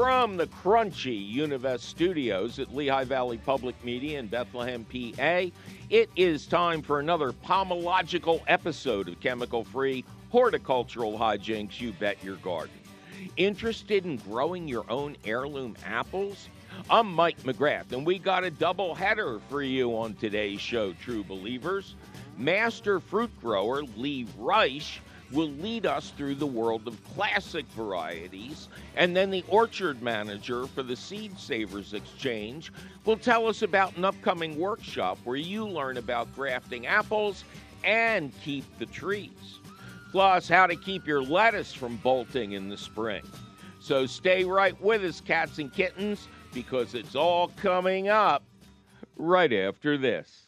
From the crunchy Univest studios at Lehigh Valley Public Media in Bethlehem, PA, it is time for another pomological episode of chemical free horticultural hijinks you bet your garden. Interested in growing your own heirloom apples? I'm Mike McGrath, and we got a double header for you on today's show, true believers. Master fruit grower Lee Reich will lead us through the world of classic varieties, and then the orchard manager for the Seed Savers Exchange will tell us about an upcoming workshop where you learn about grafting apples and keep the trees. Plus, how to keep your lettuce from bolting in the spring. So stay right with us, cats and kittens, because it's all coming up right after this.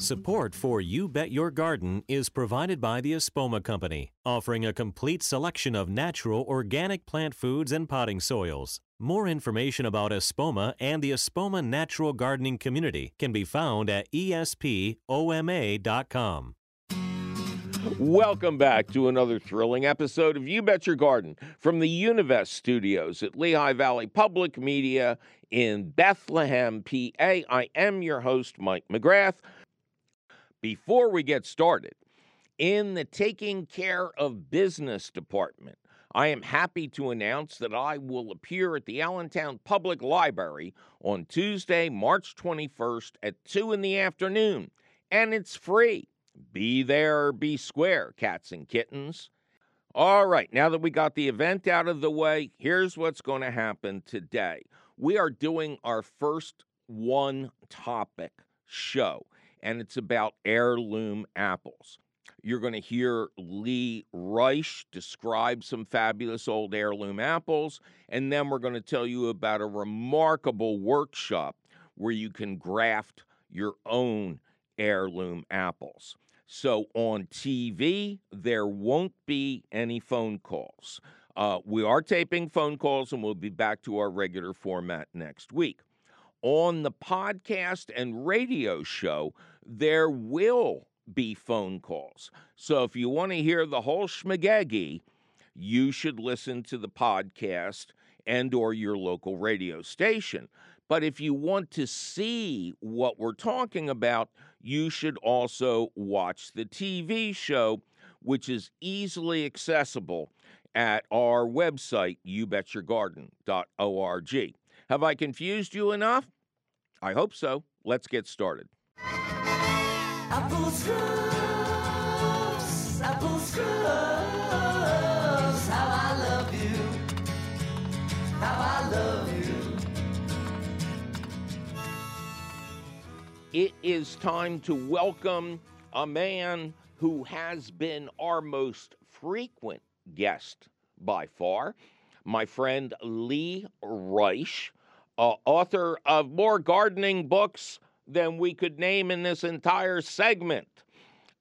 Support for You Bet Your Garden is provided by the Espoma Company, offering a complete selection of natural organic plant foods and potting soils. More information about Espoma and the Espoma Natural Gardening Community can be found at espoma.com. Welcome back to another thrilling episode of You Bet Your Garden from the Univest studios at Lehigh Valley Public Media in Bethlehem, PA. I am your host, Mike McGrath. Before we get started, in the Taking Care of Business department, I am happy to announce that I will appear at the Allentown Public Library on Tuesday, March 21st at 2 in the afternoon, and it's free. Be there be square, cats and kittens. All right, now that we got the event out of the way, here's what's going to happen today. We are doing our first one topic show and it's about heirloom apples. You're going to hear Lee Reich describe some fabulous old heirloom apples, and then we're going to tell you about a remarkable workshop where you can graft your own heirloom apples. So on TV, there won't be any phone calls. Uh, we are taping phone calls, and we'll be back to our regular format next week on the podcast and radio show, there will be phone calls. So if you want to hear the whole schmagegi, you should listen to the podcast and or your local radio station. But if you want to see what we're talking about, you should also watch the TV show, which is easily accessible at our website, youbetyourgarden.org. Have I confused you enough? I hope so. Let's get started. Apple scruffs, apple scruffs, how I love you, how I love you. It is time to welcome a man who has been our most frequent guest by far, my friend Lee Reich uh, author of more gardening books than we could name in this entire segment.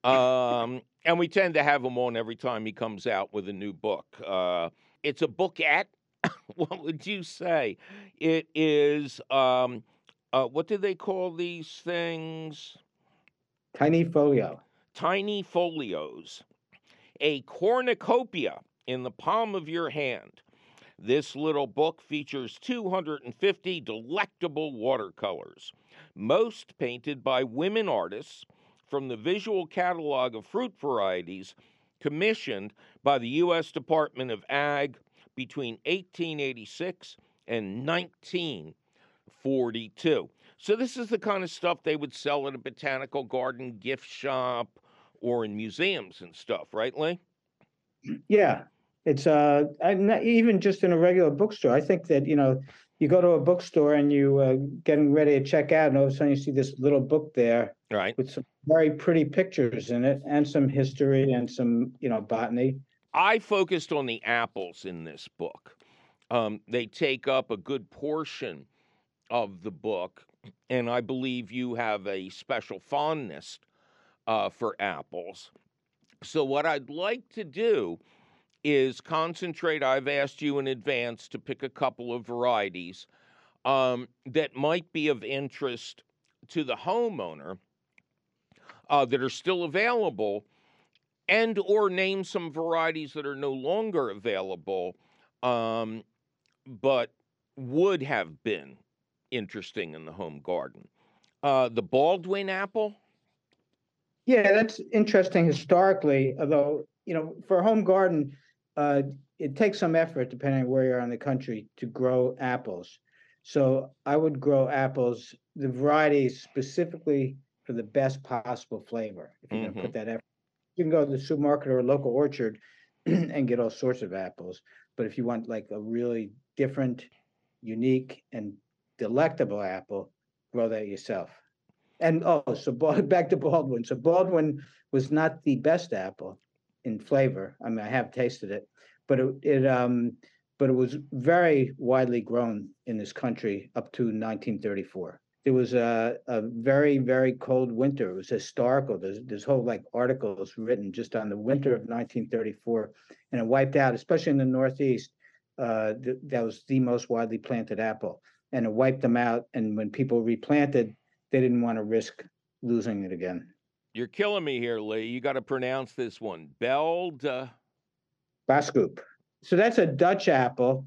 Um, and we tend to have him on every time he comes out with a new book. Uh, it's a bookette. what would you say? It is, um, uh, what do they call these things? Tiny folio. Tiny folios. A cornucopia in the palm of your hand. This little book features 250 delectable watercolors, most painted by women artists from the visual catalog of fruit varieties commissioned by the U.S. Department of Ag between 1886 and 1942. So, this is the kind of stuff they would sell at a botanical garden gift shop or in museums and stuff, right, Lee? Yeah, it's uh not even just in a regular bookstore. I think that you know you go to a bookstore and you uh, getting ready to check out, and all of a sudden you see this little book there, right, with some very pretty pictures in it and some history and some you know botany. I focused on the apples in this book. Um, they take up a good portion of the book, and I believe you have a special fondness uh, for apples. So, what I'd like to do is concentrate. I've asked you in advance to pick a couple of varieties um, that might be of interest to the homeowner uh, that are still available and or name some varieties that are no longer available um, but would have been interesting in the home garden. Uh, the Baldwin apple. Yeah, that's interesting historically, although, you know, for a home garden, uh, it takes some effort depending on where you are in the country to grow apples. So I would grow apples, the varieties specifically for the best possible flavor. If you're gonna put that effort, you can go to the supermarket or a local orchard and get all sorts of apples. But if you want like a really different, unique and delectable apple, grow that yourself. And oh, so back to Baldwin. So Baldwin was not the best apple in flavor. I mean, I have tasted it, but it, it um, but it was very widely grown in this country up to 1934. It was a, a very very cold winter. It was historical. There's there's whole like articles written just on the winter of 1934, and it wiped out, especially in the Northeast. Uh, th- that was the most widely planted apple, and it wiped them out. And when people replanted, they didn't want to risk losing it again. You're killing me here, Lee. You got to pronounce this one. Beld. Uh, Boskoop. So that's a Dutch apple,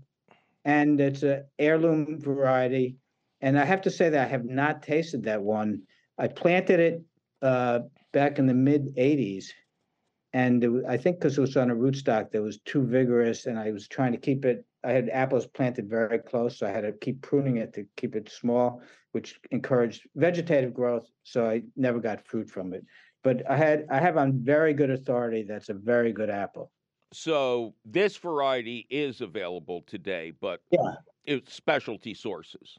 and it's a heirloom variety. And I have to say that I have not tasted that one. I planted it uh, back in the mid '80s, and it, I think because it was on a rootstock that was too vigorous, and I was trying to keep it. I had apples planted very close, so I had to keep pruning it to keep it small, which encouraged vegetative growth. So I never got fruit from it. But I had I have on very good authority that's a very good apple. so this variety is available today, but Yeah. it's specialty sources.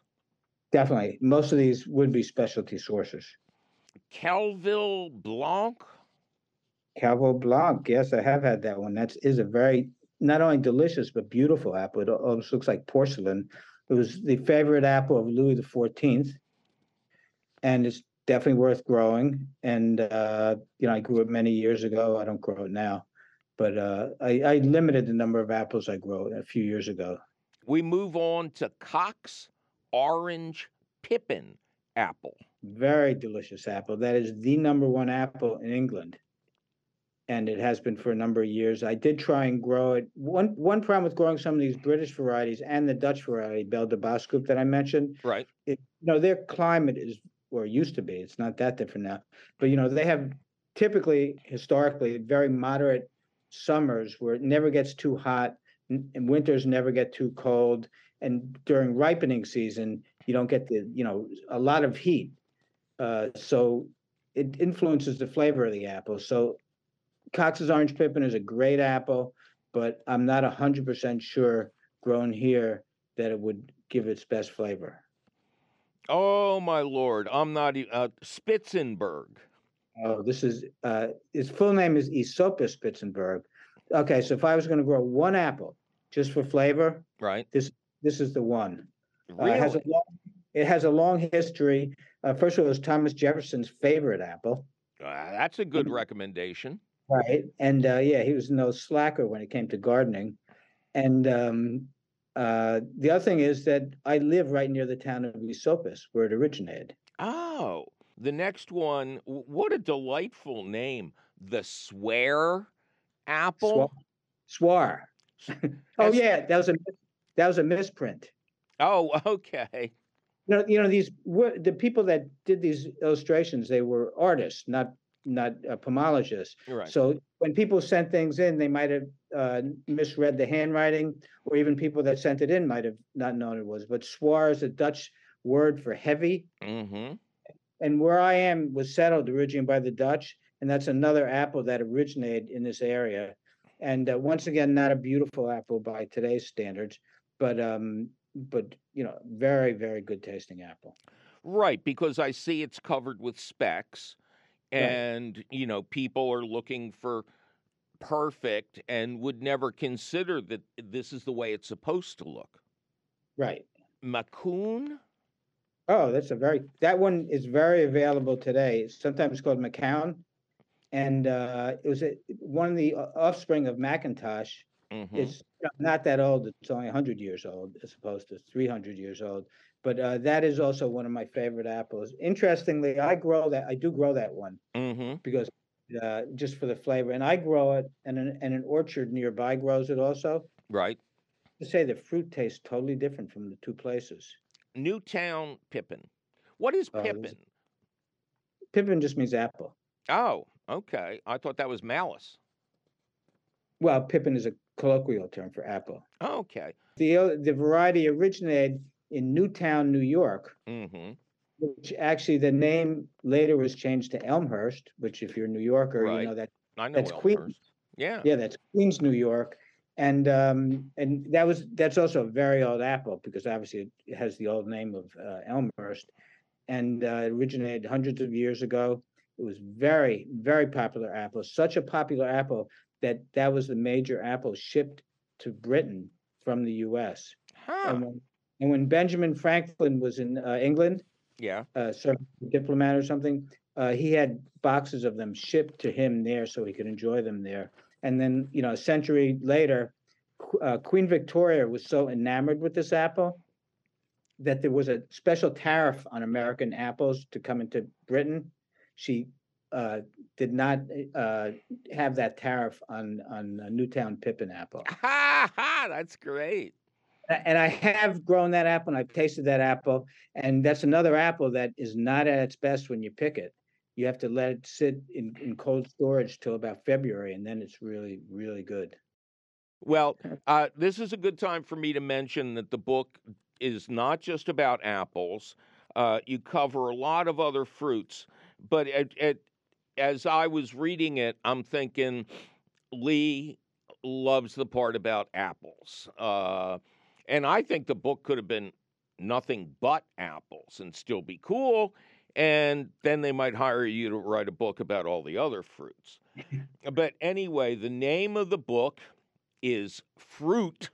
Definitely. Most of these would be specialty sources. Calville Blanc. Calville Blanc, yes, I have had that one. That's is a very not only delicious but beautiful apple. It almost looks like porcelain. It was the favorite apple of Louis the Fourteenth, and it's definitely worth growing. And uh, you know, I grew it many years ago. I don't grow it now, but uh, I, I limited the number of apples I grow a few years ago. We move on to Cox Orange Pippin apple. Very delicious apple. That is the number one apple in England. And it has been for a number of years. I did try and grow it. One one problem with growing some of these British varieties and the Dutch variety, Belle de Boskoop that I mentioned, Right. it, you know, their climate is or used to be. It's not that different now. But you know, they have typically historically very moderate summers where it never gets too hot and winters never get too cold. And during ripening season, you don't get the, you know, a lot of heat. Uh, so it influences the flavor of the apple. So Cox's Orange Pippin is a great apple, but I'm not hundred percent sure grown here that it would give its best flavor. Oh my lord, I'm not uh, Spitzenberg. Oh, this is uh, its full name is Esopus Spitzenberg. Okay, so if I was going to grow one apple just for flavor, Right. this this is the one. Uh, Really? it has a long, it has a long history. Uh, first of all, it was Thomas Jefferson's favorite apple, Uh, that's a good recommendation. Right? And uh, yeah, he was no slacker when it came to gardening. And um, uh, the other thing is that I live right near the town of Esopus, where it originated. Oh, the next one. What a delightful name. The Swear apple. Swaar. oh yeah, that was a that was a misprint. Oh, okay. You know, you know these were the people that did these illustrations. They were artists, not not uh, pomologists. Right. So when people sent things in, they might have uh, misread the handwriting, or even people that sent it in might have not known it was. But swar is a Dutch word for heavy, mm-hmm. and where I am was settled originally by the Dutch, and that's another apple that originated in this area. And uh, once again, not a beautiful apple by today's standards, but um, but you know, very very good tasting apple. Right, because I see it's covered with specks, Right. and you know people are looking for perfect and would never consider that this is the way it's supposed to look. Right. Macoun. Oh, that's a very that one is very available today. It's sometimes called McCown, and uh, it was a, one of the offspring of McIntosh. Mm-hmm. It's not that old. It's only 100 years old as opposed to 300 years old. But uh, that is also one of my favorite apples. Interestingly, I grow that. I do grow that one Mm-hmm. because uh, just for the flavor, and I grow it, and an, and an orchard nearby grows it also. Right. to say the fruit tastes totally different from the two places. Newtown Pippin. What is this- Pippin? Pippin just means apple. Oh, okay. I thought that was Malus. Well, Pippin is a colloquial term for apple. Okay. The the variety originated in Newtown, New York, Mm-hmm. which actually the name later was changed to Elmhurst, which if you're a New Yorker, Right. you know that know That's Queens. Yeah. yeah, that's Queens, New York. And um and that was that's also a very old apple because obviously it has the old name of uh, Elmhurst and uh, it originated hundreds of years ago. It was very very popular apple, such a popular apple that that was the major apple shipped to Britain from the U.S. Huh. And when, and when Benjamin Franklin was in uh, England, Yeah. uh, serving as a diplomat or something, uh, he had boxes of them shipped to him there so he could enjoy them there. And then, you know, a century later, Qu- uh, Queen Victoria was so enamored with this apple that there was a special tariff on American apples to come into Britain. She uh, did not uh, have that tariff on on uh, Newtown Pippin apple. Ha ha! That's great. A- And I have grown that apple and I've tasted that apple. And that's another apple that is not at its best when you pick it. You have to let it sit in, in cold storage till about February and then it's really, really good. Well, uh, this is a good time for me to mention that the book is not just about apples. Uh, you cover a lot of other fruits, but it, it, as I was reading it, I'm thinking Lee loves the part about apples, uh, and I think the book could have been nothing but apples and still be cool. And then they might hire you to write a book about all the other fruits. but anyway, the name of the book is Fruit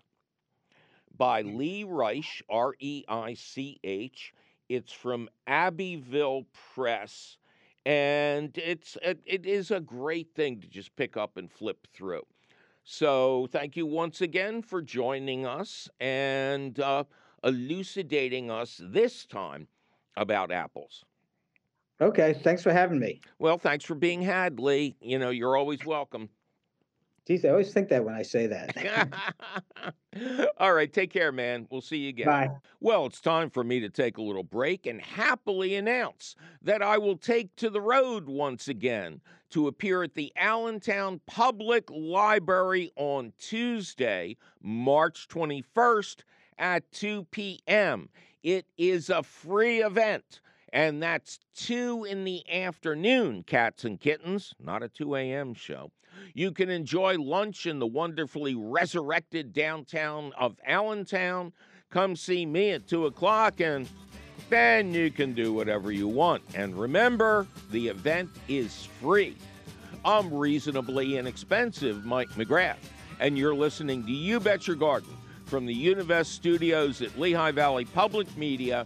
by Lee Reich, R E I C H. It's from Abbeville Press, and it's it, it is a great thing to just pick up and flip through. So, thank you once again for joining us and uh, elucidating us this time about apples. Okay, thanks for having me. Well, thanks for being had, Lee. You know, you're always welcome. Geez, I always think that when I say that. All right, take care, man. We'll see you again. Bye. Well, it's time for me to take a little break and happily announce that I will take to the road once again to appear at the Allentown Public Library on Tuesday, March 21st at 2 p.m. It is a free event, and that's 2 in the afternoon, cats and kittens, not a 2 a.m. show. You can enjoy lunch in the wonderfully resurrected downtown of Allentown. Come see me at 2 o'clock, and then you can do whatever you want. And remember, the event is free. I'm reasonably inexpensive, Mike McGrath, and you're listening to You Bet Your Garden from the Univest studios at Lehigh Valley Public Media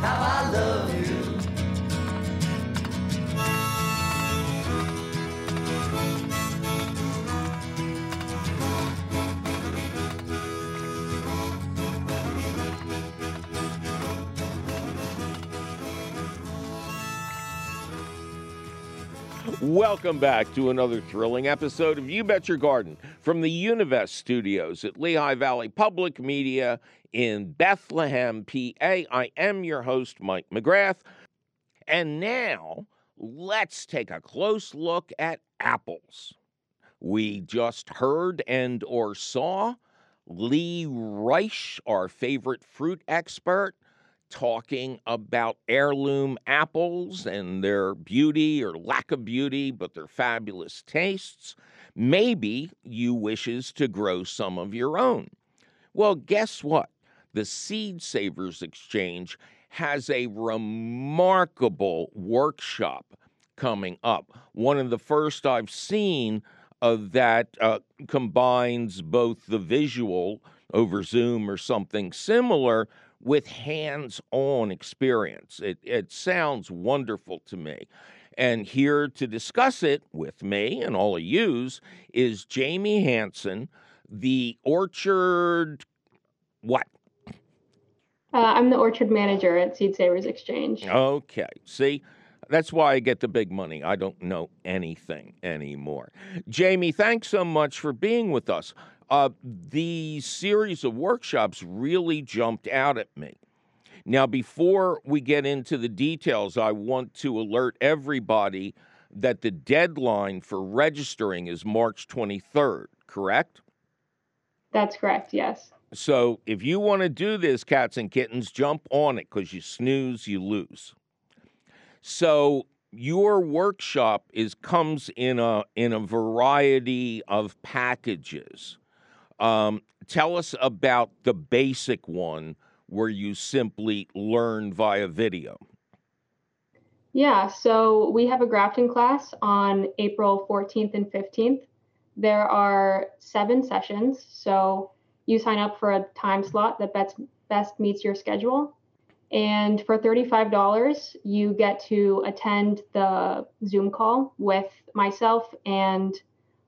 how I love you. Welcome back to another thrilling episode of You Bet Your Garden from the Univest studios at Lehigh Valley Public Media in Bethlehem, PA. I am your host, Mike McGrath. And now let's take a close look at apples. We just heard and or saw Lee Reich, our favorite fruit expert, talking about heirloom apples and their beauty or lack of beauty, but their fabulous tastes. Maybe you wishes to grow some of your own. Well, guess what? The Seed Savers Exchange has a remarkable workshop coming up. One of the first I've seen of that uh, combines both the visual over Zoom or something similar with hands on experience. It, it sounds wonderful to me. And here to discuss it with me and all of yous is Jaime Hansen, the Orchard, what? Uh, I'm the orchard manager at Seed Savers Exchange. Okay. See, that's why I get the big money. I don't know anything anymore. Jaime, thanks so much for being with us. Uh, the series of workshops really jumped out at me. Now, before we get into the details, I want to alert everybody that the deadline for registering is March 23rd, correct? That's correct, yes. So if you want to do this, cats and kittens, jump on it because you snooze, you lose. So your workshop is comes in a in a variety of packages. Um, tell us about the basic one where you simply learn via video. Yeah, so we have a grafting class on April 14th and 15th. There are seven sessions, so you sign up for a time slot that best, best meets your schedule. And for $35, you get to attend the Zoom call with myself and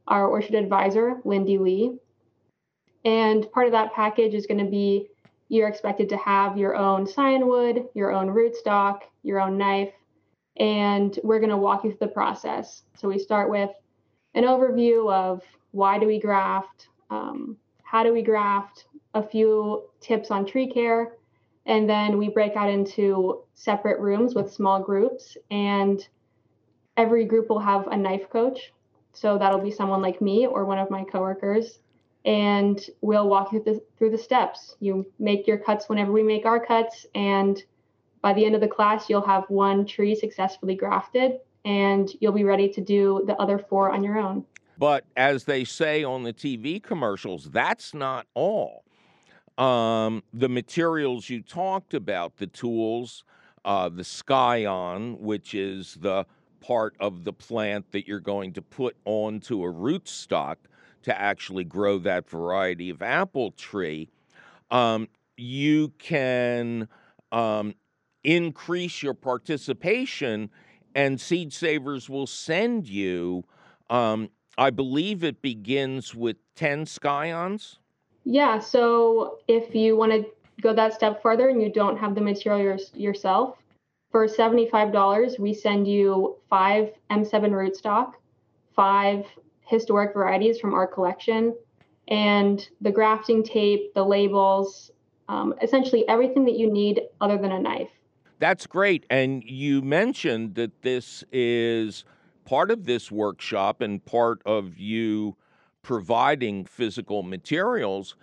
our orchard advisor, Lindy Lee. And part of that package is going to be you're expected to have your own scion wood, your own rootstock, your own knife, and we're going to walk you through the process. So we start with an overview of why do we graft, um, how do we graft, a few tips on tree care, and then we break out into separate rooms with small groups and every group will have a knife coach. So that'll be someone like me or one of my coworkers and we'll walk you through the, through the steps. You make your cuts whenever we make our cuts, and by the end of the class, you'll have one tree successfully grafted, and you'll be ready to do the other four on your own. But as they say on the TV commercials, that's not all. Um, the materials you talked about, the tools, uh, the Scion, which is the part of the plant that you're going to put onto a rootstock to actually grow that variety of apple tree, um, you can um, increase your participation, and Seed Savers will send you. I believe it begins with 10 scions. Yeah, so if you want to go that step further and you don't have the material your, yourself, for $75, we send you five M7 rootstock, five historic varieties from our collection and the grafting tape, the labels, um, essentially everything that you need other than a knife. That's great. And you mentioned that this is part of this workshop and part of you providing physical materials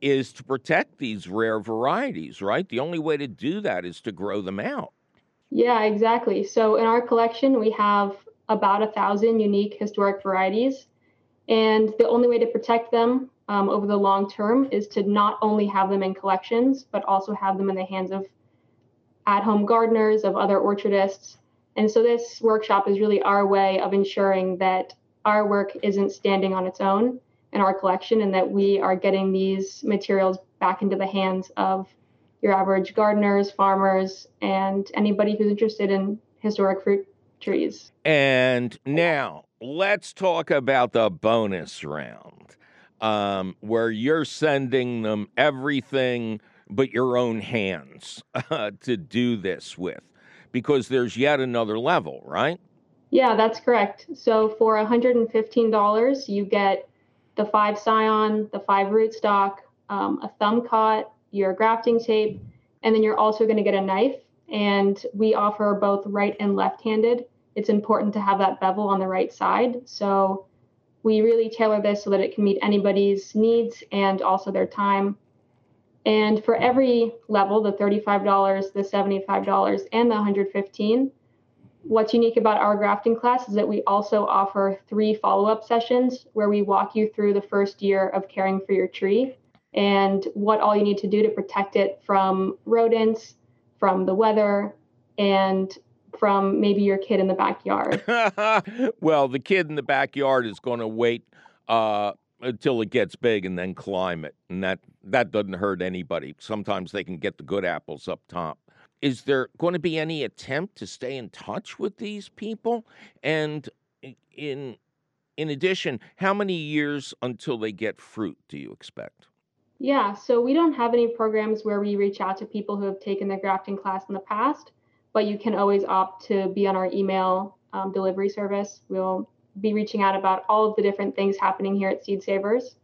is to protect these rare varieties, right? The only way to do that is to grow them out. Yeah, exactly. So in our collection, we have about a thousand unique historic varieties. And the only way to protect them um, over the long term is to not only have them in collections, but also have them in the hands of at home gardeners, of other orchardists. And so this workshop is really our way of ensuring that our work isn't standing on its own in our collection and that we are getting these materials back into the hands of your average gardeners, farmers, and anybody who's interested in historic fruit trees. And now let's talk about the bonus round um, where you're sending them everything but your own hands uh, to do this with because there's yet another level, right? Yeah, that's correct. So for $115, you get the five scion, the five rootstock, um, a thumb cot, your grafting tape, and then you're also going to get a knife. And we offer both right and left handed. It's important to have that bevel on the right side. So we really tailor this so that it can meet anybody's needs and also their time. And for every level, the $35, the $75, and the 115—what's unique about our grafting class is that we also offer three follow-up sessions where we walk you through the first year of caring for your tree and what all you need to do to protect it from rodents, from the weather, and from maybe your kid in the backyard. well, the kid in the backyard is going to wait uh, until it gets big and then climb it. And that, that doesn't hurt anybody. Sometimes they can get the good apples up top. Is there going to be any attempt to stay in touch with these people? And in in addition, how many years until they get fruit do you expect? Yeah, so we don't have any programs where we reach out to people who have taken the grafting class in the past, but you can always opt to be on our email um, delivery service. We'll be reaching out about all of the different things happening here at Seed Savers.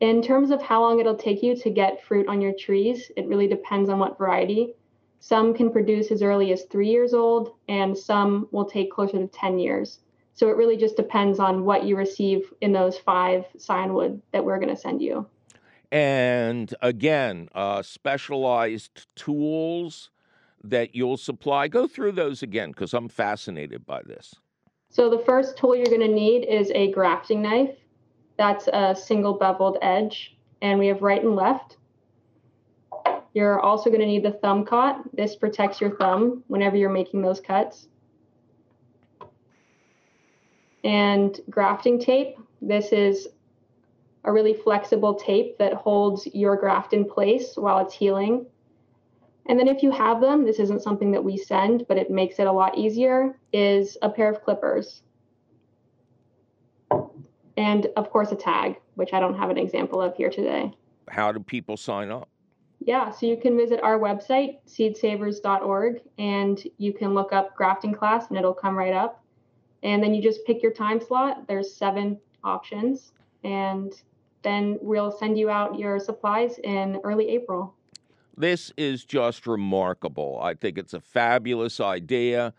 In terms of how long it'll take you to get fruit on your trees, it really depends on what variety. Some can produce as early as three years old, and some will take closer to 10 years. So it really just depends on what you receive in those five scionwood that we're going to send you. And again, uh, specialized tools that you'll supply. Go through those again because I'm fascinated by this. So the first tool you're going to need is a grafting knife. That's a single beveled edge, and we have right and left. You're also going to need the thumb cot. This protects your thumb whenever you're making those cuts. And grafting tape. This is a really flexible tape that holds your graft in place while it's healing. And then if you have them, this isn't something that we send, but it makes it a lot easier, is a pair of clippers. And of course, a tag, which I don't have an example of here today. How do people sign up? Yeah, so you can visit our website, seedsavers.org, and you can look up grafting class and it'll come right up. And then you just pick your time slot. There's seven options, and then we'll send you out your supplies in early April. This is just remarkable. I think it's a fabulous idea.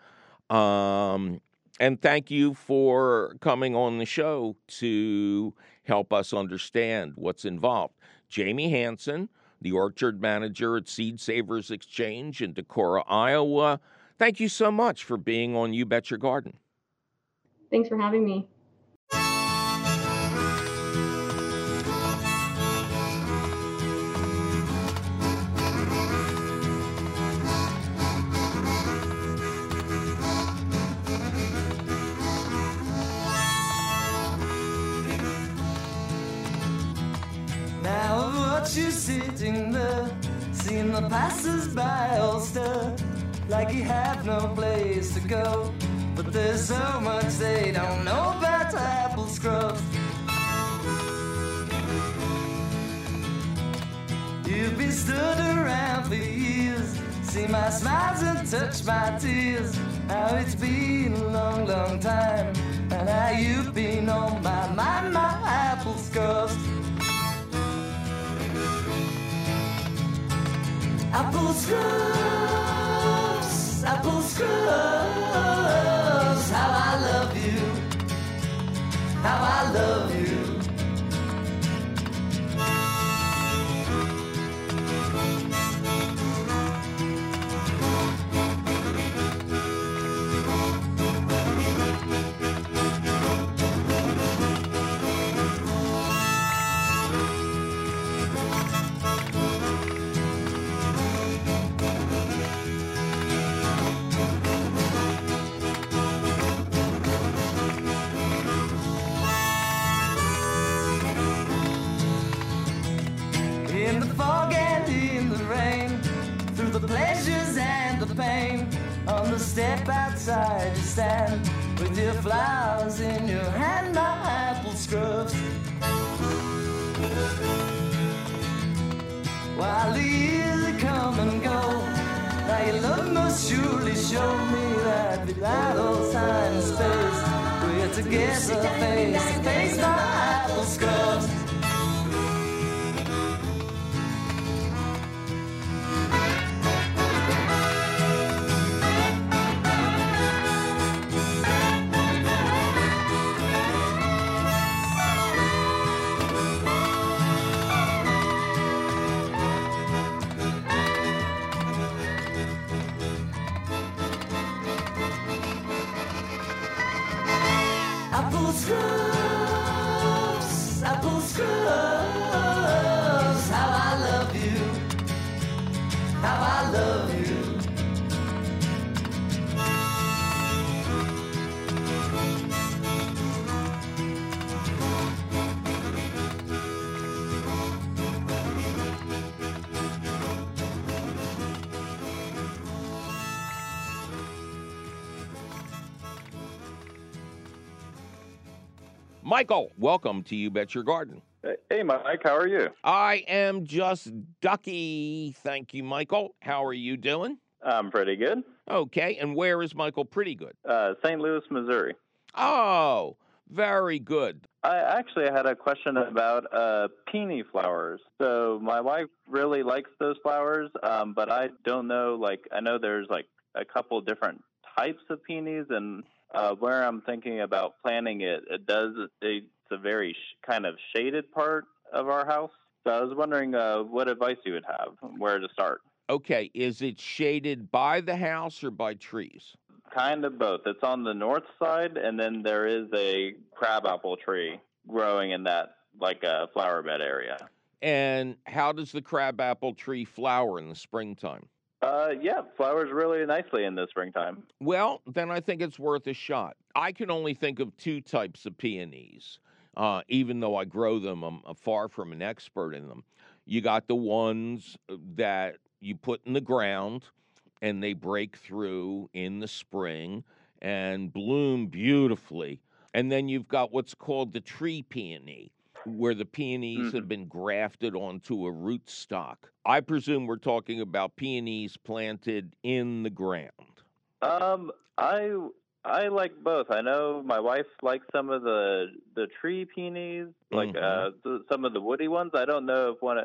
Um, and thank you for coming on the show to help us understand what's involved. Jaime Hansen, the orchard manager at Seed Savers Exchange in Decorah, Iowa. Thank you so much for being on You Bet Your Garden. Thanks for having me. Watch you sitting there, seeing the passers-by all stare, like you have no place to go. But there's so much they don't know about apple scruffs. You've been stood around for years, see my smiles and touch my tears. How it's been a long, long time, and how you've been on my mind, my apple scruffs. Apple scruffs, step outside, you stand with your flowers in your hand, my apple scruffs. While the years come and go, now your love must surely show me that without all time and space, we're together face to face, my apple scruffs. Michael, welcome to You Bet Your Garden. Hey, Mike, how are you? I am just ducky. Thank you, Michael. How are you doing? I'm pretty good. Okay, and where is Michael pretty good? Uh, St. Louis, Missouri. Oh, very good. I actually had a question about uh, peony flowers. So my wife really likes those flowers, um, but I don't know. Like I know there's like a couple different types of peonies, and uh, where I'm thinking about planting it, it does it's a very sh- kind of shaded part of our house. So I was wondering uh, what advice you would have, where to start. Okay, is it shaded by the house or by trees? Kind of both. It's on the north side, and then there is a crabapple tree growing in that like a flower bed area. And how does the crabapple tree flower in the springtime? Uh, yeah, flowers really nicely in the springtime. Well, then I think it's worth a shot. I can only think of two types of peonies, uh, even though I grow them. I'm far from an expert in them. You got the ones uh, that you put in the ground and they break through in the spring and bloom beautifully. And then you've got what's called the tree peony, where the peonies have been grafted onto a root stock. I presume we're talking about peonies planted in the ground. Um, I I like both. I know my wife likes some of the the tree peonies, like Mhm. uh, th- some of the woody ones. I don't know if one.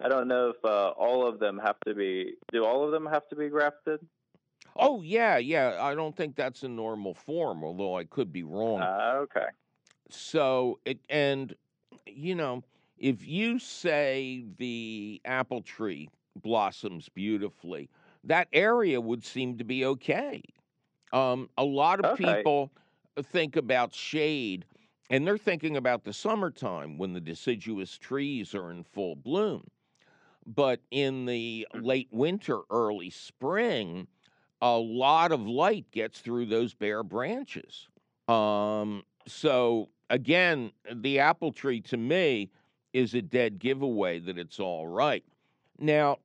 I don't know if uh, all of them have to be. Do all of them have to be grafted? Oh, yeah, yeah. I don't think that's a normal form, although I could be wrong. Uh, okay. So it and you know, if you say the apple tree blossoms beautifully, that area would seem to be okay. Um, a lot of Okay. people think about shade, and they're thinking about the summertime when the deciduous trees are in full bloom. But in the late winter, early spring, a lot of light gets through those bare branches. Um, so again, the apple tree to me is a dead giveaway that it's all right. Now,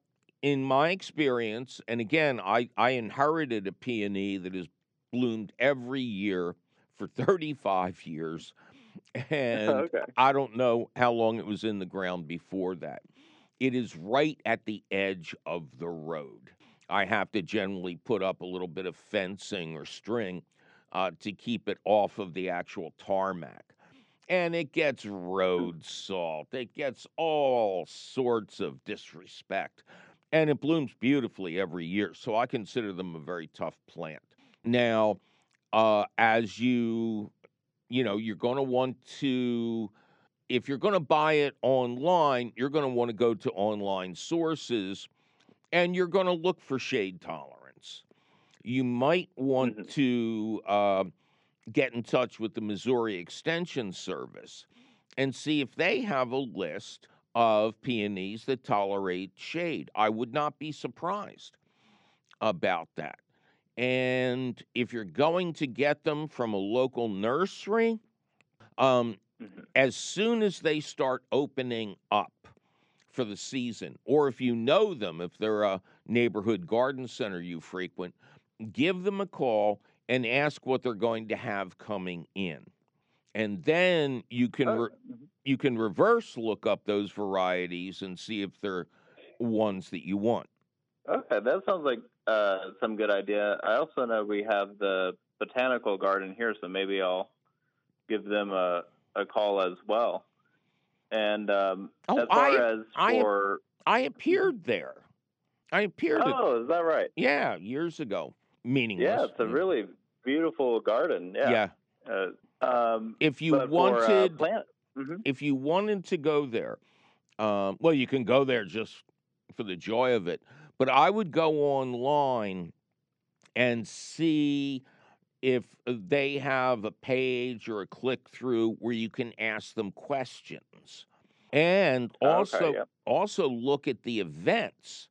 in my experience, and again, I, I inherited a peony that has bloomed every year for 35 years. And okay. I don't know how long it was in the ground before that. It is right at the edge of the road. I have to generally put up a little bit of fencing or string uh, to keep it off of the actual tarmac. And it gets road salt, it gets all sorts of disrespect. And it blooms beautifully every year. So I consider them a very tough plant. Now, uh, as you, you know, you're going to want to if you're going to buy it online, you're going to want to go to online sources and you're going to look for shade tolerance. You might want Mhm. to uh, get in touch with the Missouri Extension Service and see if they have a list of peonies that tolerate shade. I would not be surprised about that. And if you're going to get them from a local nursery, um, Mhm. as soon as they start opening up for the season, or if you know them, if they're a neighborhood garden center you frequent, give them a call and ask what they're going to have coming in. And then you can Oh, re- mhm. you can reverse look up those varieties and see if they're ones that you want. Okay, that sounds like uh, some good idea. I also know we have the botanical garden here, so maybe I'll give them a, a call as well. And um, Oh, as far I- as I- for I appeared there. I appeared at oh, is that right? yeah, years ago. Meaningless. Yeah, it's a really beautiful garden. Yeah. yeah. Uh, um, If you but for, uh, wanted plant, hmm if you wanted to go there, um, well, you can go there just for the joy of it. But I would go online and see if they have a page or a click through where you can ask them questions, and Okay, also yeah. also look at the events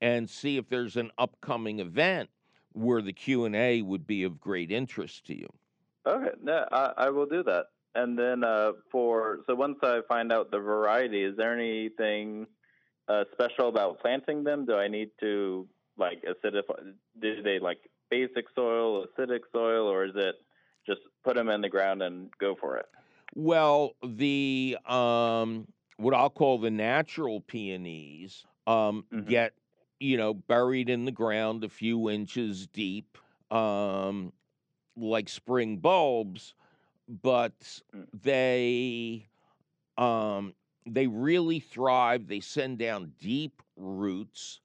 and see if there's an upcoming event where the Q and A would be of great interest to you. Okay, no, I, I will do that. And then uh, for so once I find out the variety, is there anything uh, special about planting them? Do I need to like acidify? Do they like basic soil, acidic soil, or is it just put them in the ground and go for it? Well, the um, what I'll call the natural peonies um, Mhm. get you know buried in the ground a few inches deep, um, like spring bulbs, but Mm. they um, they really thrive. They send down deep roots.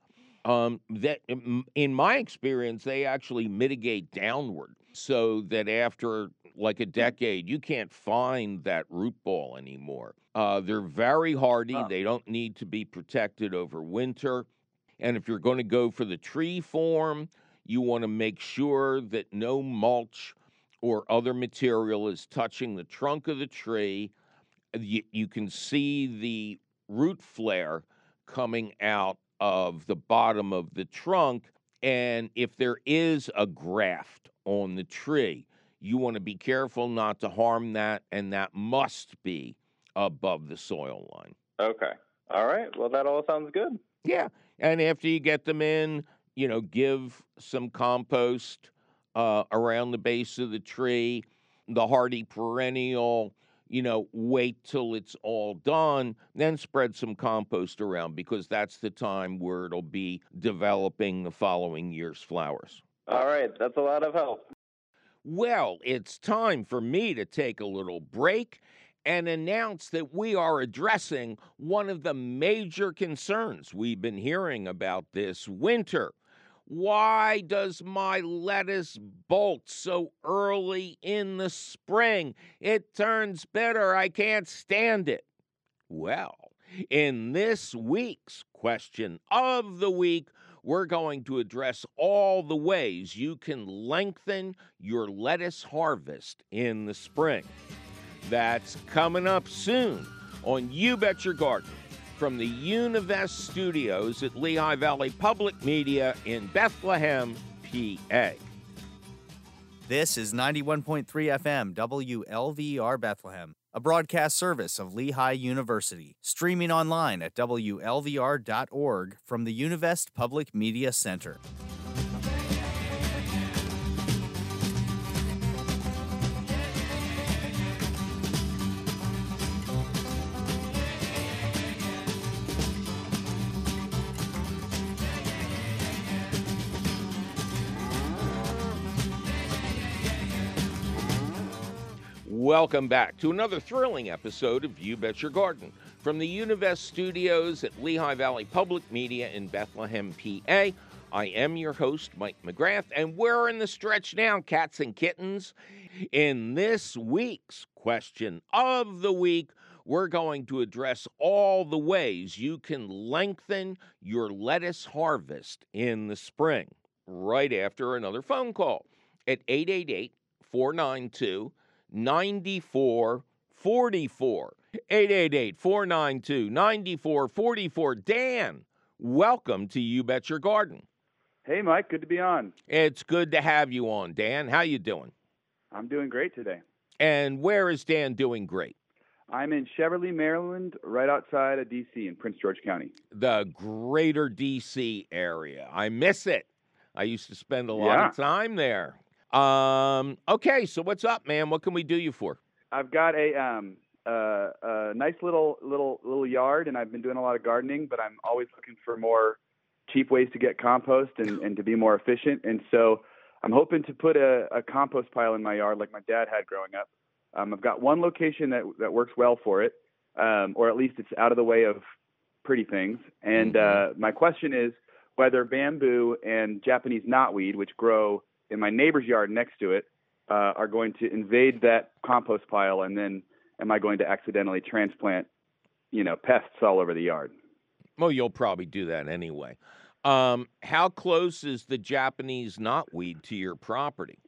Um, that in in my experience, they actually mitigate downward, so that after like a decade, you can't find that root ball anymore. Uh, they're very hardy. Huh. They don't need to be protected over winter. And if you're going to go for the tree form, you want to make sure that no mulch or other material is touching the trunk of the tree. Uh, you, you can see the root flare coming out of the bottom of the trunk. And if there is a graft on the tree, you want to be careful not to harm that, and that must be above the soil line. Okay. All right. Well, that all sounds good. Yeah. And after you get them in, you know, give some compost uh, around the base of the tree, the hardy perennial, you know, wait till it's all done, then spread some compost around because that's the time where it'll be developing the following year's flowers. All right. That's a lot of help. Well, it's time for me to take a little break and announce that we are addressing one of the major concerns we've been hearing about this winter. Why does my lettuce bolt so early in the spring? It turns bitter. I can't stand it. Well, in this week's question of the week, we're going to address all the ways you can lengthen your lettuce harvest in the spring. That's coming up soon on You Bet Your Garden from the Univest studios at Lehigh Valley Public Media in Bethlehem, PA. This is 91.3 FM WLVR Bethlehem, a broadcast service of Lehigh University, streaming online at WLVR.org from the Univest Public Media Center. Welcome back to another thrilling episode of You Bet Your Garden from the Univest studios at Lehigh Valley Public Media in Bethlehem, PA. I am your host, Mike McGrath, and we're in the stretch now, cats and kittens. In this week's question of the week, we're going to address all the ways you can lengthen your lettuce harvest in the spring, right after another phone call at 888 492 9444. 888 492 9444. Dan, welcome to You Bet Your Garden. Hey, Mike. Good to be on. It's good to have you on, Dan. How you doing? I'm doing great today. And where is Dan doing great? I'm in Cheverly, Maryland, right outside of D.C. in Prince George County. The greater DC area. I miss it. I used to spend a lot Yeah. of time there. Um, okay, so what's up, man? What can we do you for? I've got a um uh, a nice little little little yard, and I've been doing a lot of gardening, but I'm always looking for more cheap ways to get compost and, and to be more efficient. And so I'm hoping to put a, a compost pile in my yard like my dad had growing up. Um, I've got one location that that works well for it, um, or at least it's out of the way of pretty things. And uh, my question is whether bamboo and Japanese knotweed, which grow in my neighbor's yard next to it, uh, are going to invade that compost pile, and then am I going to accidentally transplant, you know, pests all over the yard? Well, you'll probably do that anyway. Um, how close is the Japanese knotweed to your property?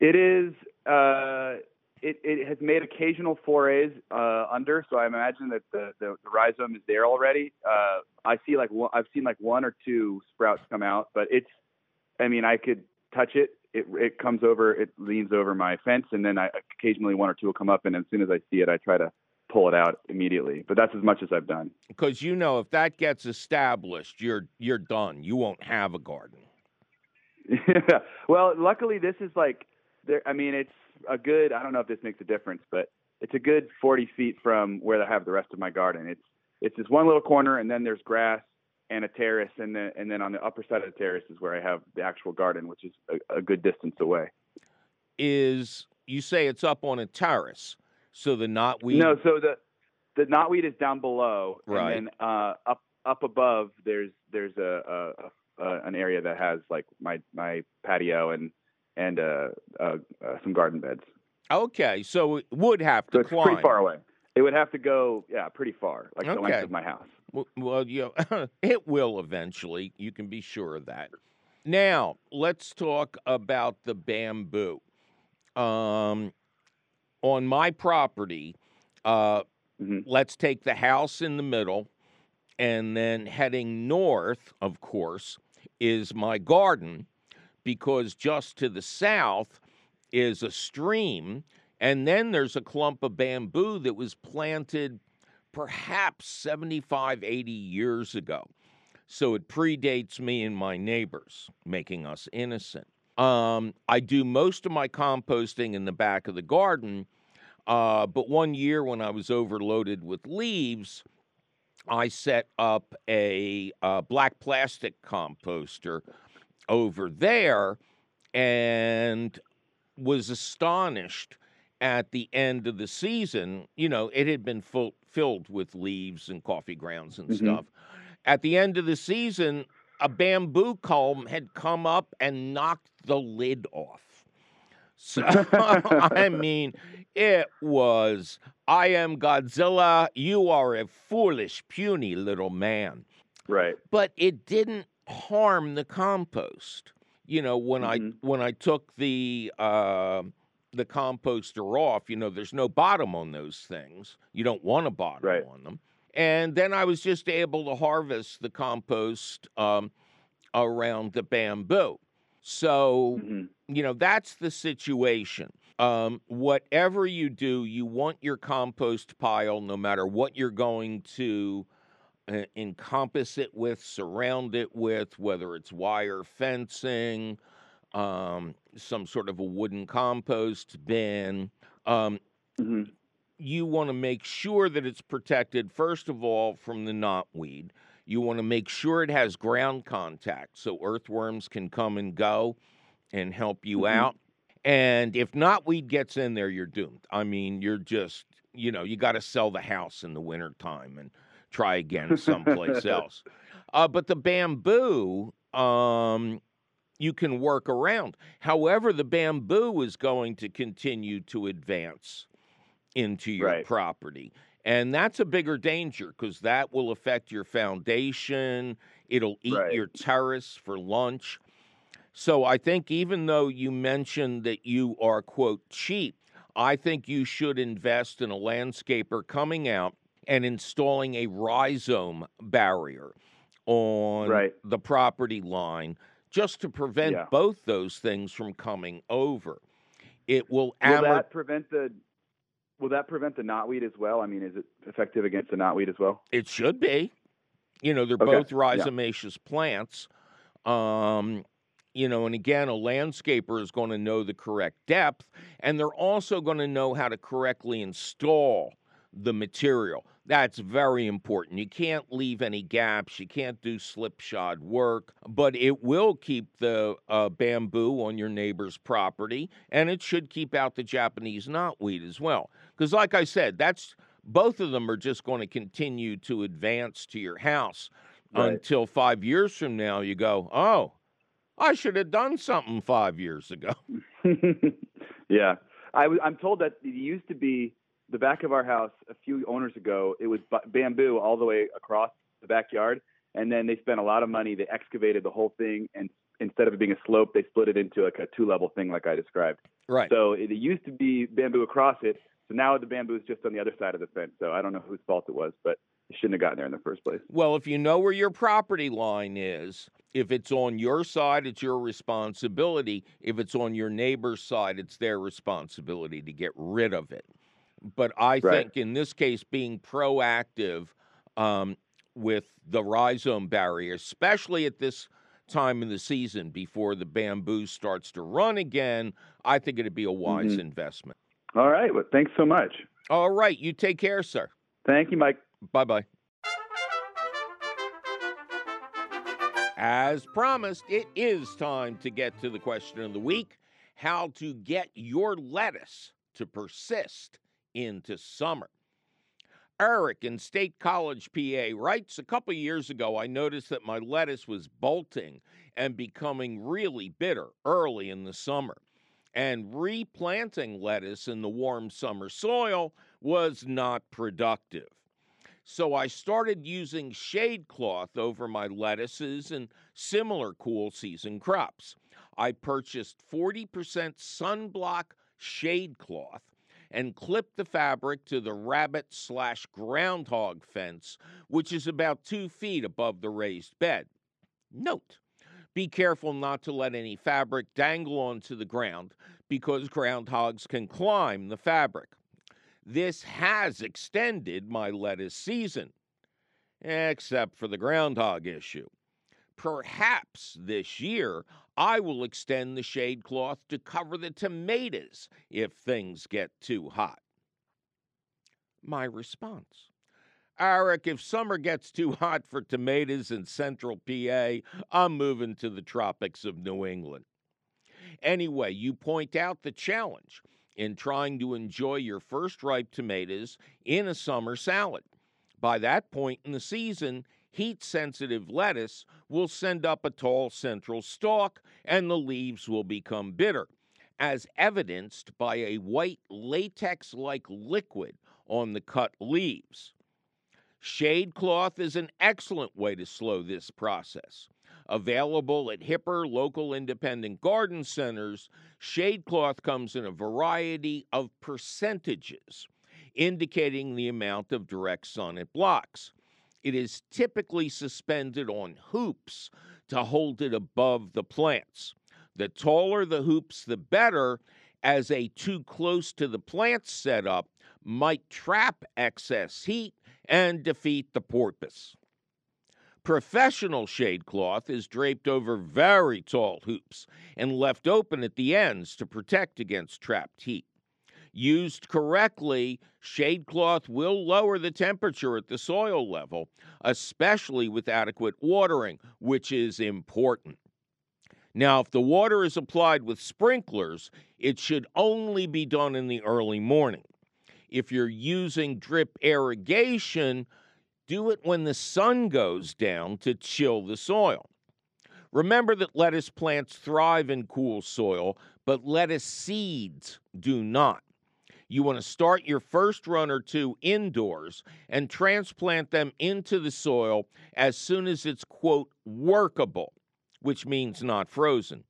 It is. Uh, it, it has made occasional forays uh, under, so I imagine that the, the, the rhizome is there already. Uh, I see like one, I've seen like one or two sprouts come out, but it's. I mean, I could touch it. It it comes over. It leans over my fence, and then I occasionally one or two will come up, and as soon as I see it, I try to pull it out immediately. But that's as much as I've done. Because you know, if that gets established, you're you're done. You won't have a garden. yeah. well, luckily this is like there. I mean, it's a good. I don't know if this makes a difference, but it's a good 40 feet from where I have the rest of my garden. It's it's this one little corner, and then there's grass and a terrace, and then and then on the upper side of the terrace is where I have the actual garden, which is a, a good distance away. Is you say it's up on a terrace, so the knotweed. No, so the the knotweed is down below, Right. and then uh, up up above there's there's a, a, a an area that has like my my patio and and uh, uh, uh, some garden beds. Okay, so it would have So to it's climb. pretty far away. It would have to go, yeah, pretty far, like the length of my house. Well, you know, it will eventually. You can be sure of that. Now, let's talk about the bamboo. Um, on my property, uh, Mhm. let's take the house in the middle, and then heading north, of course, is my garden, because just to the south is a stream, and then there's a clump of bamboo that was planted perhaps 75, 80 years ago. So it predates me and my neighbors, making us innocent. Um, I do most of my composting in the back of the garden, uh, but one year when I was overloaded with leaves, I set up a uh, black plastic composter over there and was astonished at the end of the season. You know, it had been full, filled with leaves and coffee grounds and Mhm. stuff. At the end of the season, a bamboo culm had come up and knocked the lid off. So, I mean, it was, I am Godzilla, you are a foolish, puny little man. Right. But it didn't harm the compost. You know, when Mhm. I when I took the uh, the composter off, you know, there's no bottom on those things. You don't want a bottom Right. on them. And then I was just able to harvest the compost um, around the bamboo. So Mhm. you know that's the situation um, whatever you do you want your compost pile no matter what you're going to uh, encompass it with surround it with whether it's wire fencing um, some sort of a wooden compost bin um, Mhm. you want to make sure that it's protected first of all from the knotweed you want to make sure it has ground contact so earthworms can come and go and help you Mhm. out and if knotweed gets in there you're doomed i mean you're just you know you got to sell the house in the wintertime and try again someplace else uh, but the bamboo um, you can work around however the bamboo is going to continue to advance into your Right. property. And that's a bigger danger because that will affect your foundation. It'll eat Right. your terrace for lunch. So I think even though you mentioned that you are, quote, cheap, I think you should invest in a landscaper coming out and installing a rhizome barrier on Right. the property line just to prevent Yeah. both those things from coming over. It will Will that prevent the Will that prevent the knotweed as well? I mean, is it effective against the knotweed as well? It should be. You know, they're Okay, both yeah. rhizomaceous plants. Um, you know, and again, a landscaper is going to know the correct depth, and they're also going to know how to correctly install the material. That's very important. You can't leave any gaps. You can't do slipshod work, but it will keep the uh, bamboo on your neighbor's property, and it should keep out the Japanese knotweed as well. Because, like I said, that's both of them are just going to continue to advance to your house Right. until five years from now you go, oh, I should have done something five years ago. yeah, I w- I'm told that it used to be the back of our house a few owners ago. It was bamboo all the way across the backyard, and then they spent a lot of money. They excavated the whole thing, and instead of it being a slope, they split it into like a two level thing, like I described. Right. So it, it used to be bamboo across it. So now the bamboo is just on the other side of the fence. So I don't know whose fault it was, but it shouldn't have gotten there in the first place. Well, if you know where your property line is, if it's on your side, it's your responsibility. If it's on your neighbor's side, it's their responsibility to get rid of it. But I Right. think in this case, being proactive um, with the rhizome barrier, especially at this time of the season before the bamboo starts to run again, I think it'd be a wise Mhm. investment. All right. Well, thanks so much. All right. You take care, sir. Thank you, Mike. Bye bye. As promised, it is time to get to the question of the week how to get your lettuce to persist into summer. Eric in State College, PA writes A couple years ago, I noticed that my lettuce was bolting and becoming really bitter early in the summer. And replanting lettuce in the warm summer soil was not productive. So I started using shade cloth over my lettuces and similar cool season crops. I purchased 40% sunblock shade cloth and clipped the fabric to the rabbit slash groundhog fence, which is about two feet above the raised bed. Note be careful not to let any fabric dangle onto the ground because groundhogs can climb the fabric. This has extended my lettuce season, except for the groundhog issue. Perhaps this year I will extend the shade cloth to cover the tomatoes if things get too hot. My response Eric, if summer gets too hot for tomatoes in central PA, I'm moving to the tropics of New England. Anyway, you point out the challenge in trying to enjoy your first ripe tomatoes in a summer salad. By that point in the season, heat sensitive lettuce will send up a tall central stalk and the leaves will become bitter, as evidenced by a white latex like liquid on the cut leaves. Shade cloth is an excellent way to slow this process. Available at hipper local independent garden centers, shade cloth comes in a variety of percentages, indicating the amount of direct sun it blocks. It is typically suspended on hoops to hold it above the plants. The taller the hoops, the better, as a too close to the plant setup might trap excess heat and defeat the purpose. Professional shade cloth is draped over very tall hoops and left open at the ends to protect against trapped heat. Used correctly, shade cloth will lower the temperature at the soil level, especially with adequate watering, which is important. Now, if the water is applied with sprinklers, it should only be done in the early morning. If you're using drip irrigation, do it when the sun goes down to chill the soil. Remember that lettuce plants thrive in cool soil, but lettuce seeds do not. You want to start your first run or two indoors and transplant them into the soil as soon as it's, quote, workable, which means not frozen.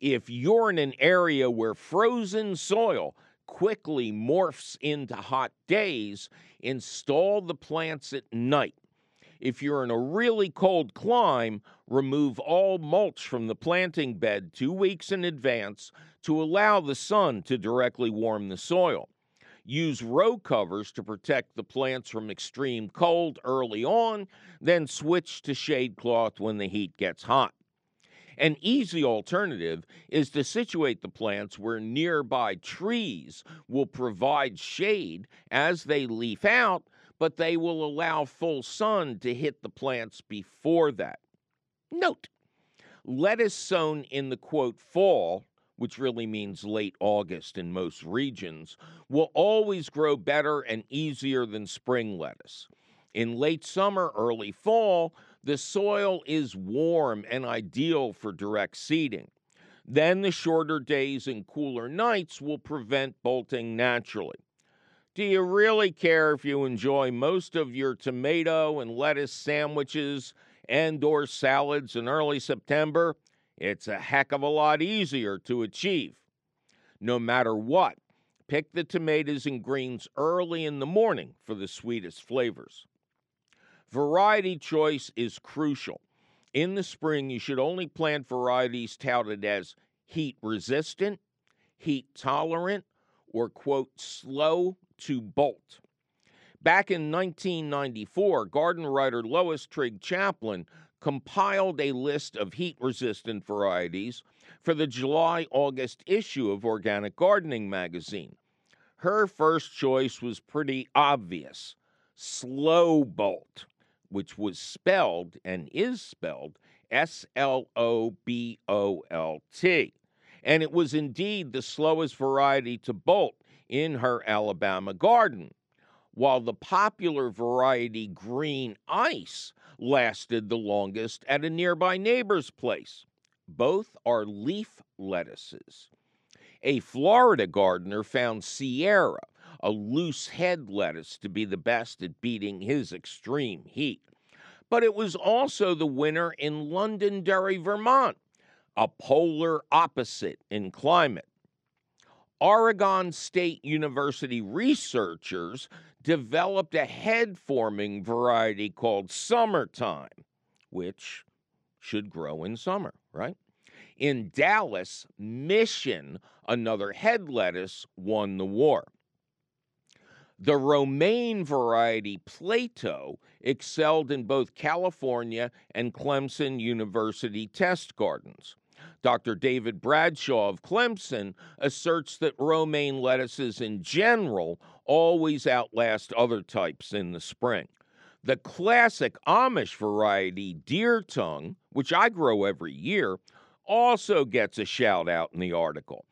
If you're in an area where frozen soil quickly morphs into hot days, install the plants at night. If you're in a really cold clime, remove all mulch from the planting bed two weeks in advance to allow the sun to directly warm the soil. Use row covers to protect the plants from extreme cold early on, then switch to shade cloth when the heat gets hot. An easy alternative is to situate the plants where nearby trees will provide shade as they leaf out, but they will allow full sun to hit the plants before that. Note lettuce sown in the quote fall, which really means late August in most regions, will always grow better and easier than spring lettuce. In late summer, early fall, the soil is warm and ideal for direct seeding. Then the shorter days and cooler nights will prevent bolting naturally. Do you really care if you enjoy most of your tomato and lettuce sandwiches and or salads in early September? It's a heck of a lot easier to achieve. No matter what, pick the tomatoes and greens early in the morning for the sweetest flavors. Variety choice is crucial. In the spring, you should only plant varieties touted as heat resistant, heat tolerant, or, quote, slow to bolt. Back in 1994, garden writer Lois Trigg Chaplin compiled a list of heat resistant varieties for the July August issue of Organic Gardening magazine. her first choice was pretty obvious Slow Bolt, which was spelled and is spelled S L O B O L T. And it was indeed the slowest variety to bolt in her Alabama garden, while the popular variety Green Ice lasted the longest at a nearby neighbor's place. Both are leaf lettuces. A Florida gardener found Sierra, a loose head lettuce, to be the best at beating his extreme heat. But it was also the winner in Londonderry, Vermont, a polar opposite in climate. Oregon State University researchers developed a head forming variety called Summertime, which should grow in summer, right? In Dallas, Mission, another head lettuce, won the war. The romaine variety Plato excelled in both California and Clemson University test gardens. Dr. David Bradshaw of Clemson asserts that romaine lettuces in general always outlast other types in the spring. The classic Amish variety, deer tongue, which I grow every year, also gets a shout out in the article.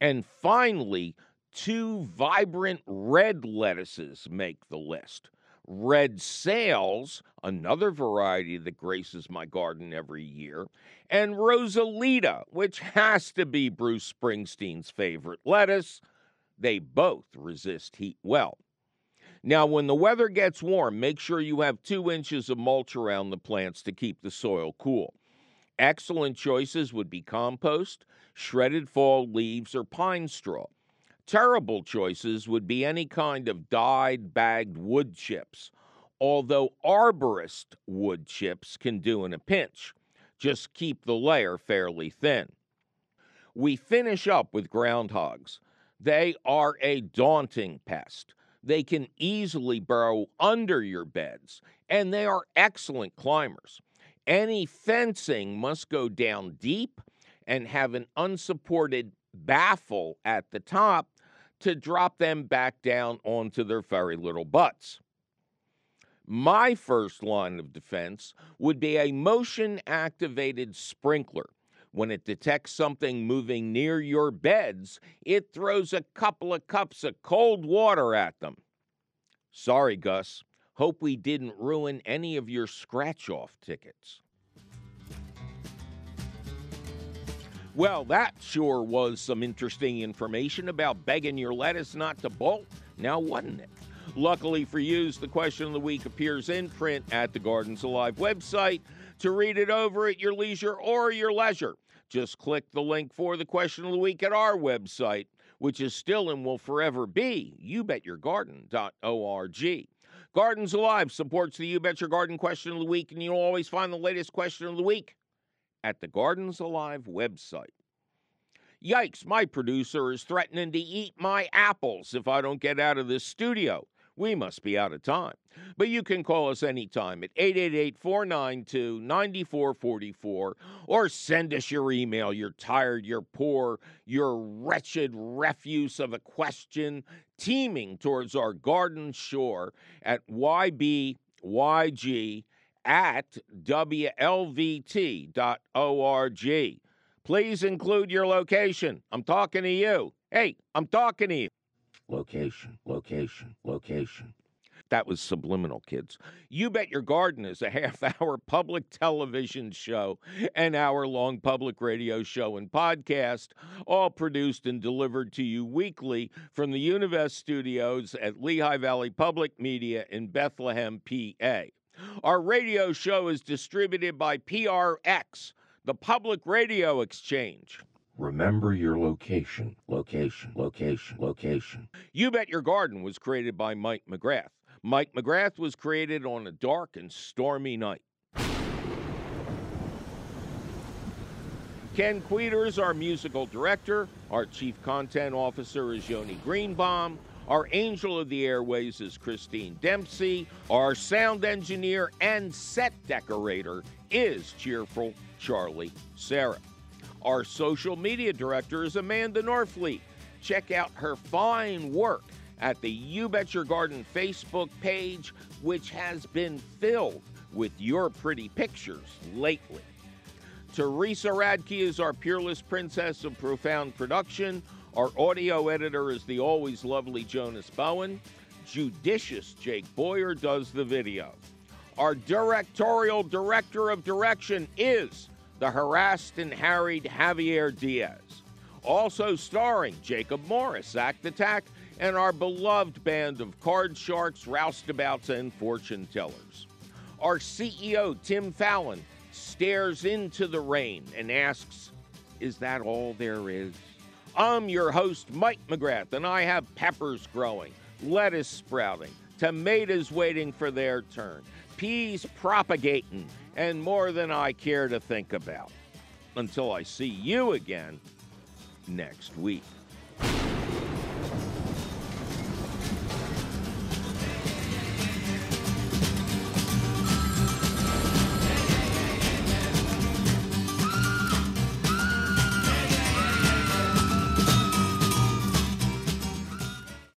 And finally, two vibrant red lettuces make the list. Red Sails, another variety that graces my garden every year, and Rosalita, which has to be Bruce Springsteen's favorite lettuce. They both resist heat well. Now, when the weather gets warm, make sure you have two inches of mulch around the plants to keep the soil cool. Excellent choices would be compost, shredded fall leaves, or pine straw. Terrible choices would be any kind of dyed bagged wood chips, although arborist wood chips can do in a pinch. Just keep the layer fairly thin. We finish up with groundhogs. They are a daunting pest. They can easily burrow under your beds, and they are excellent climbers. Any fencing must go down deep and have an unsupported baffle at the top to drop them back down onto their furry little butts. My first line of defense would be a motion activated sprinkler. When it detects something moving near your beds, it throws a couple of cups of cold water at them. Sorry, Gus. Hope we didn't ruin any of your scratch off tickets. Well, that sure was some interesting information about begging your lettuce not to bolt, now wasn't it? Luckily for you, the question of the week appears in print at the Gardens Alive website. To read it over at your leisure or your leisure, just click the link for the question of the week at our website, which is still and will forever be youbetyourgarden.org. Gardens Alive supports the You Bet Your Garden question of the week, and you'll always find the latest question of the week at the Gardens Alive website. Yikes, my producer is threatening to eat my apples if I don't get out of this studio. We must be out of time. But you can call us anytime at 888 492 9444 or send us your email. You're tired, you're poor, you're wretched refuse of a question teeming towards our garden shore at YBYG at WLVR.org. Please include your location. I'm talking to you. Hey, I'm talking to you. Location, location, location. That was subliminal, kids. You Bet Your Garden is a half hour public television show, an hour long public radio show and podcast, all produced and delivered to you weekly from the Univest studios at Lehigh Valley Public Media in Bethlehem, PA. Our radio show is distributed by PRX, the Public Radio Exchange. Remember your location, location, location, location. You Bet Your Garden was created by Mike McGrath. Mike McGrath was created on a dark and stormy night. Ken Queter is our musical director. Our chief content officer is Yoni Greenbaum. Our angel of the airways is Christine Dempsey. Our sound engineer and set decorator is cheerful Charlie Sarah. Our social media director is Amanda Norfleet. check out her fine work at the You Bet Your Garden Facebook page, which has been filled with your pretty pictures lately. Teresa Radke is our peerless princess of profound production. Our audio editor is the always lovely Jonas Bowen. Judicious Jake Boyer does the video. Our directorial director of direction is the harassed and harried Javier Diaz. Also starring Jacob Morris, Act Attack, and our beloved band of card sharks, roustabouts, and fortune tellers. Our CEO, Tim Fallon, stares into the rain and asks, Is that all there is? I'm your host, Mike McGrath, and I have peppers growing, lettuce sprouting, tomatoes waiting for their turn, peas propagating, and more than I care to think about. Until I see you again next week.